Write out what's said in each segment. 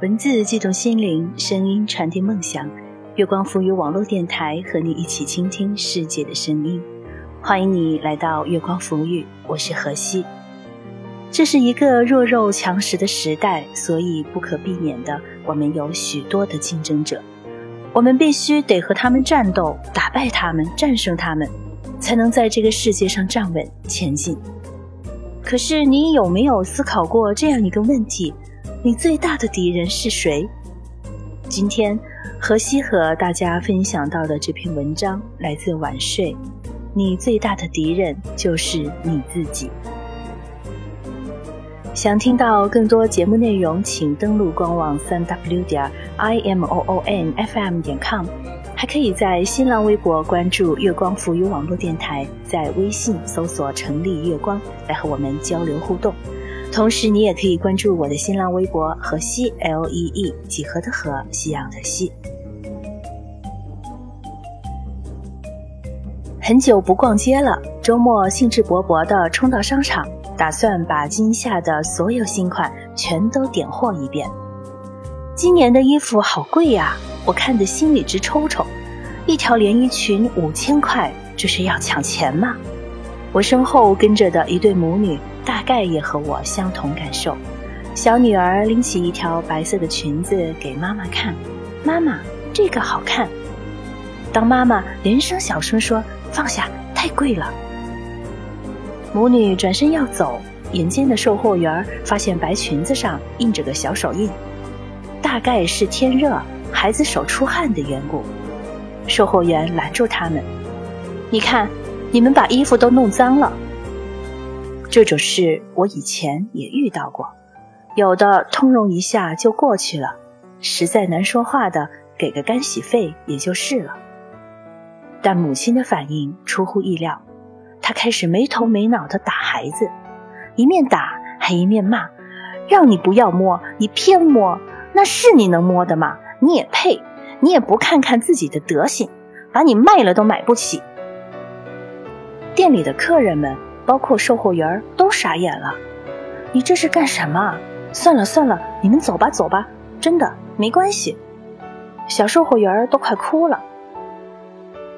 文字悸动心灵，声音传递梦想。月光浮语网络电台和你一起倾听世界的声音。欢迎你来到月光浮语，我是何西。这是一个弱肉强食的时代，所以不可避免的，我们有许多的竞争者。我们必须得和他们战斗，打败他们，战胜他们，才能在这个世界上站稳前进。可是，你有没有思考过这样一个问题？你最大的敌人是谁？今天，何西和大家分享到的这篇文章来自晚睡。你最大的敌人就是你自己。想听到更多节目内容，请登录官网三 w 点 i m o o n f m 点 com，还可以在新浪微博关注月光浮语网络电台，在微信搜索“成立月光”来和我们交流互动。同时，你也可以关注我的新浪微博“河西 L E E” 几何的河，夕阳的夕。很久不逛街了，周末兴致勃勃地冲到商场，打算把今夏的所有新款全都点货一遍。今年的衣服好贵呀，我看得心里直抽抽。一条连衣裙五千块，这是要抢钱吗？我身后跟着的一对母女。大概也和我相同感受。小女儿拎起一条白色的裙子给妈妈看，妈妈，这个好看。当妈妈连声小声说：“放下，太贵了。”母女转身要走，眼尖的售货员发现白裙子上印着个小手印，大概是天热，孩子手出汗的缘故。售货员拦住他们：“你看，你们把衣服都弄脏了。”这种事我以前也遇到过，有的通融一下就过去了，实在难说话的给个干洗费也就是了。但母亲的反应出乎意料，她开始没头没脑的打孩子，一面打还一面骂：“让你不要摸，你偏摸，那是你能摸的吗？你也配？你也不看看自己的德行，把你卖了都买不起。”店里的客人们。包括售货员都傻眼了，你这是干什么？算了算了，你们走吧走吧，真的没关系。小售货员都快哭了。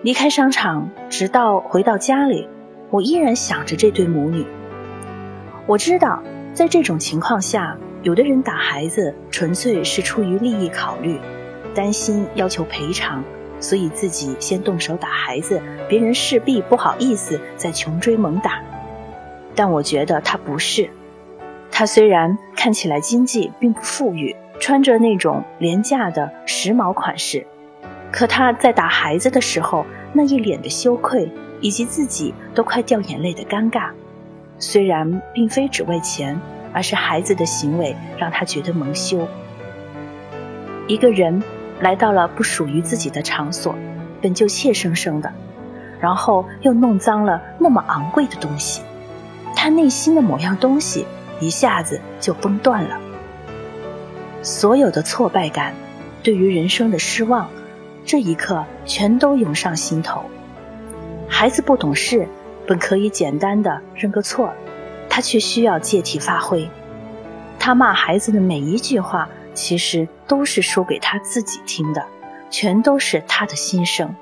离开商场，直到回到家里，我依然想着这对母女。我知道，在这种情况下，有的人打孩子纯粹是出于利益考虑，担心要求赔偿，所以自己先动手打孩子，别人势必不好意思再穷追猛打。但我觉得他不是，他虽然看起来经济并不富裕，穿着那种廉价的时髦款式，可他在打孩子的时候那一脸的羞愧，以及自己都快掉眼泪的尴尬，虽然并非只为钱，而是孩子的行为让他觉得蒙羞。一个人来到了不属于自己的场所，本就怯生生的，然后又弄脏了那么昂贵的东西。他内心的某样东西一下子就崩断了，所有的挫败感，对于人生的失望，这一刻全都涌上心头。孩子不懂事，本可以简单的认个错，他却需要借题发挥。他骂孩子的每一句话，其实都是说给他自己听的，全都是他的心声，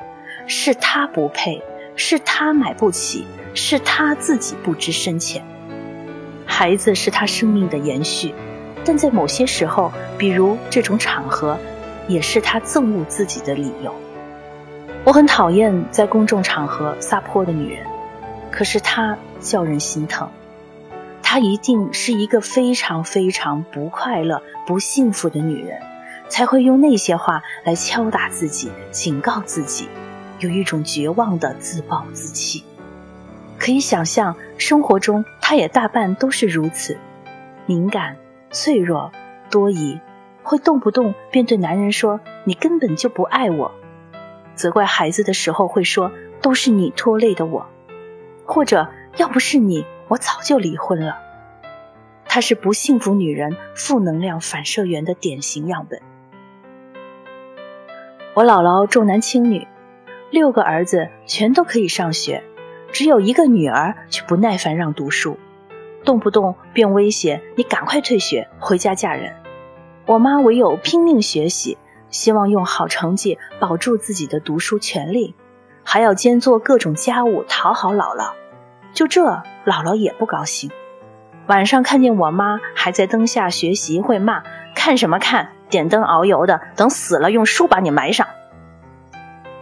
是他不配，是他买不起。是他自己不知深浅，孩子是他生命的延续，但在某些时候，比如这种场合，也是他憎恶自己的理由。我很讨厌在公众场合撒泼的女人，可是她叫人心疼。她一定是一个非常非常不快乐、不幸福的女人，才会用那些话来敲打自己、警告自己，有一种绝望的自暴自弃。可以想象，生活中他也大半都是如此，敏感、脆弱、多疑，会动不动便对男人说：“你根本就不爱我。”责怪孩子的时候会说：“都是你拖累的我。”或者要不是你，我早就离婚了。她是不幸福女人负能量反射源的典型样本。我姥姥重男轻女，六个儿子全都可以上学。只有一个女儿却不耐烦让读书，动不动便威胁你赶快退学回家嫁人。我妈唯有拼命学习，希望用好成绩保住自己的读书权利，还要兼做各种家务讨好姥姥。就这，姥姥也不高兴。晚上看见我妈还在灯下学习，会骂：“看什么看？点灯熬油的，等死了用书把你埋上。”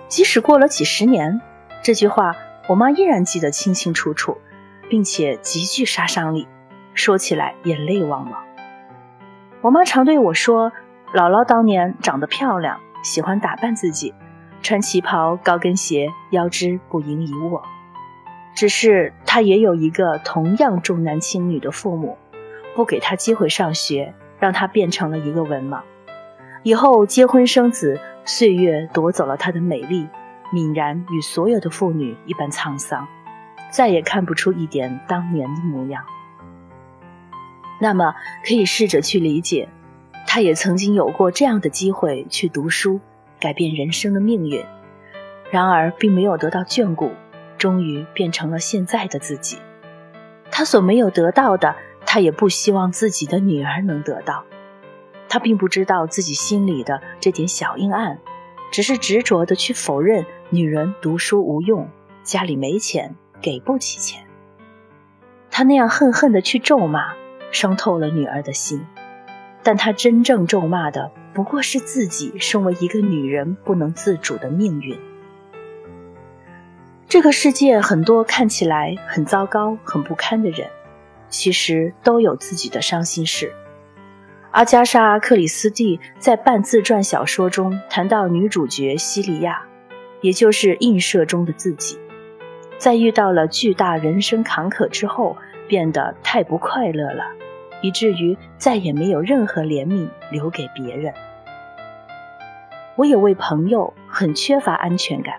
即使过了几十年，这句话我妈依然记得清清楚楚，并且极具杀伤力，说起来眼泪汪汪。我妈常对我说：“姥姥当年长得漂亮，喜欢打扮自己，穿旗袍、高跟鞋，腰肢不盈一握。只是他也有一个同样重男轻女的父母，不给他机会上学，让他变成了一个文盲。以后结婚生子，岁月夺走了她的美丽，泯然与所有的妇女一般沧桑，再也看不出一点当年的模样。”那么，可以试着去理解，他也曾经有过这样的机会去读书，改变人生的命运，然而并没有得到眷顾，终于变成了现在的自己。他所没有得到的，他也不希望自己的女儿能得到。他并不知道自己心里的这点小阴暗，只是执着的去否认女人读书无用，家里没钱，给不起钱。他那样恨恨的去咒骂。伤透了女儿的心，但他真正咒骂的不过是自己身为一个女人不能自主的命运。这个世界很多看起来很糟糕、很不堪的人，其实都有自己的伤心事。阿加莎·克里斯蒂在半自传小说中谈到女主角西利亚，也就是映射中的自己，在遇到了巨大人生坎坷之后。变得太不快乐了，以至于再也没有任何怜悯留给别人。我有位朋友很缺乏安全感，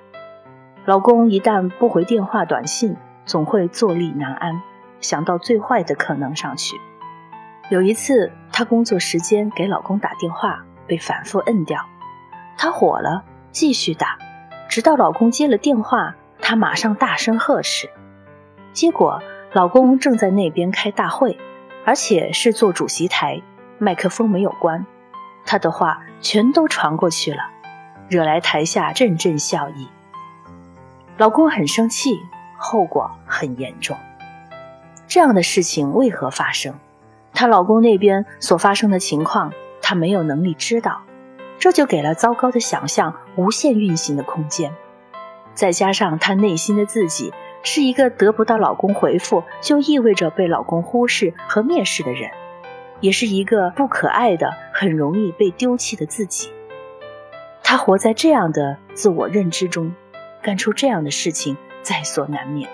老公一旦不回电话、短信，总会坐立难安，想到最坏的可能上去。有一次，她工作时间给老公打电话，被反复摁掉，她火了，继续打，直到老公接了电话，她马上大声呵斥，结果。老公正在那边开大会，而且是坐主席台，麦克风没有关，他的话全都传过去了，惹来台下阵阵笑意。老公很生气，后果很严重。这样的事情为何发生？她老公那边所发生的情况，她没有能力知道，这就给了糟糕的想象无限运行的空间。再加上她内心的自己。是一个得不到老公回复就意味着被老公忽视和蔑视的人，也是一个不可爱的、很容易被丢弃的自己。她活在这样的自我认知中，干出这样的事情在所难免。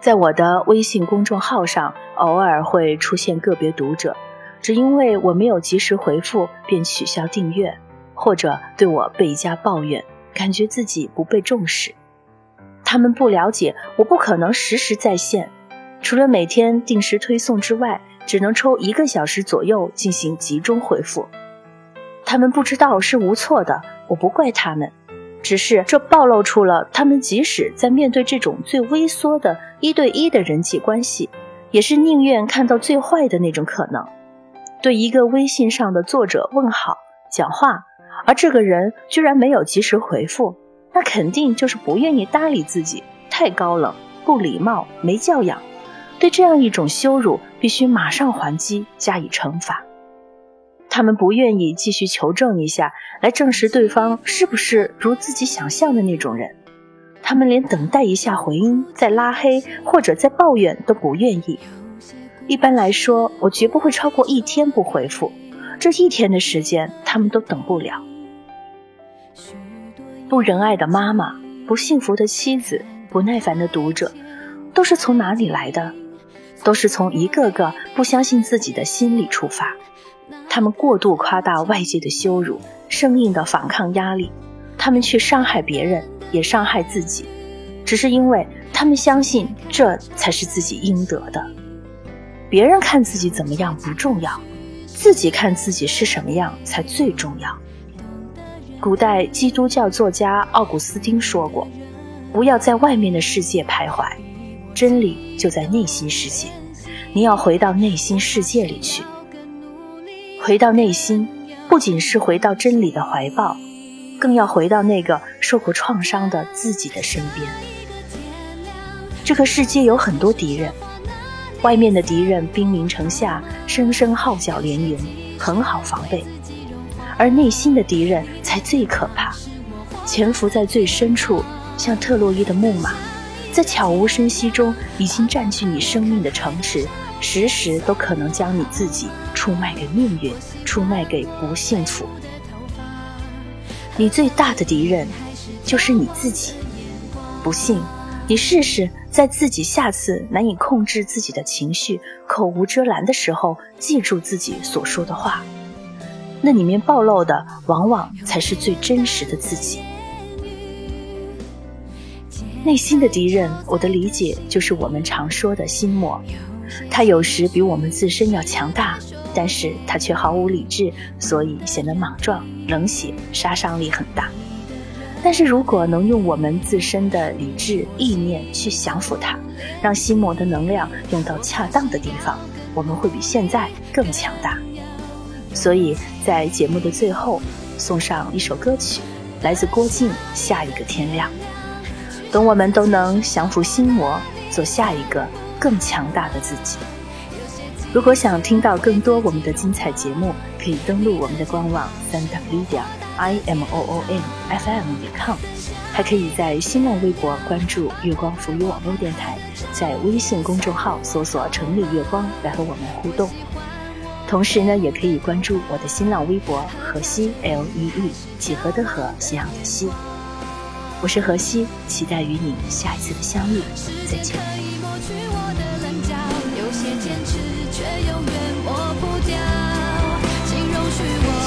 在我的微信公众号上，偶尔会出现个别读者，只因为我没有及时回复便取消订阅，或者对我倍加抱怨，感觉自己不被重视。他们不了解，我不可能时时在线，除了每天定时推送之外，只能抽一个小时左右进行集中回复。他们不知道是无错的，我不怪他们，只是这暴露出了他们即使在面对这种最微缩的一对一的人际关系，也是宁愿看到最坏的那种可能。对一个微信上的作者问好讲话，而这个人居然没有及时回复。那肯定就是不愿意搭理自己，太高冷、不礼貌、没教养。对这样一种羞辱，必须马上还击，加以惩罚。他们不愿意继续求证一下，来证实对方是不是如自己想象的那种人。他们连等待一下回音、再拉黑或者再抱怨都不愿意。一般来说，我绝不会超过一天不回复。这一天的时间，他们都等不了。不仁爱的妈妈，不幸福的妻子，不耐烦的读者，都是从哪里来的？都是从一个个不相信自己的心理出发。他们过度夸大外界的羞辱，生硬的反抗压力，他们去伤害别人，也伤害自己，只是因为他们相信这才是自己应得的。别人看自己怎么样不重要，自己看自己是什么样才最重要。古代基督教作家奥古斯丁说过：“不要在外面的世界徘徊，真理就在内心世界。你要回到内心世界里去。回到内心，不仅是回到真理的怀抱，更要回到那个受过创伤的自己的身边。这个世界有很多敌人，外面的敌人兵临城下，声声号角连营，很好防备；而内心的敌人才最可怕，潜伏在最深处，像特洛伊的木马，在悄无声息中已经占据你生命的城池。时时都可能将你自己出卖给命运，出卖给不幸福。你最大的敌人就是你自己。不信，你试试在自己下次难以控制自己的情绪、口无遮拦的时候，记住自己所说的话。那里面暴露的，往往才是最真实的自己。内心的敌人，我的理解就是我们常说的心魔。他有时比我们自身要强大，但是他却毫无理智，所以显得莽撞、冷血，杀伤力很大。但是如果能用我们自身的理智意念去降服他，让心魔的能量用到恰当的地方，我们会比现在更强大。所以在节目的最后，送上一首歌曲，来自郭靖《下一个天亮》。等我们都能降服心魔，做下一个。更强大的自己。如果想听到更多我们的精彩节目，可以登录我们的官网三 w 点 i m o o n f m 点 com，还可以在新浪微博关注月光浮语网络电台，在微信公众号搜索“城里月光”来和我们互动。同时呢，也可以关注我的新浪微博“河西 L E E”，几何的河，夕阳的西。我是河西，期待与你下一次的相遇，再见。抹去我的棱角有些坚持却永远抹不掉。请容许我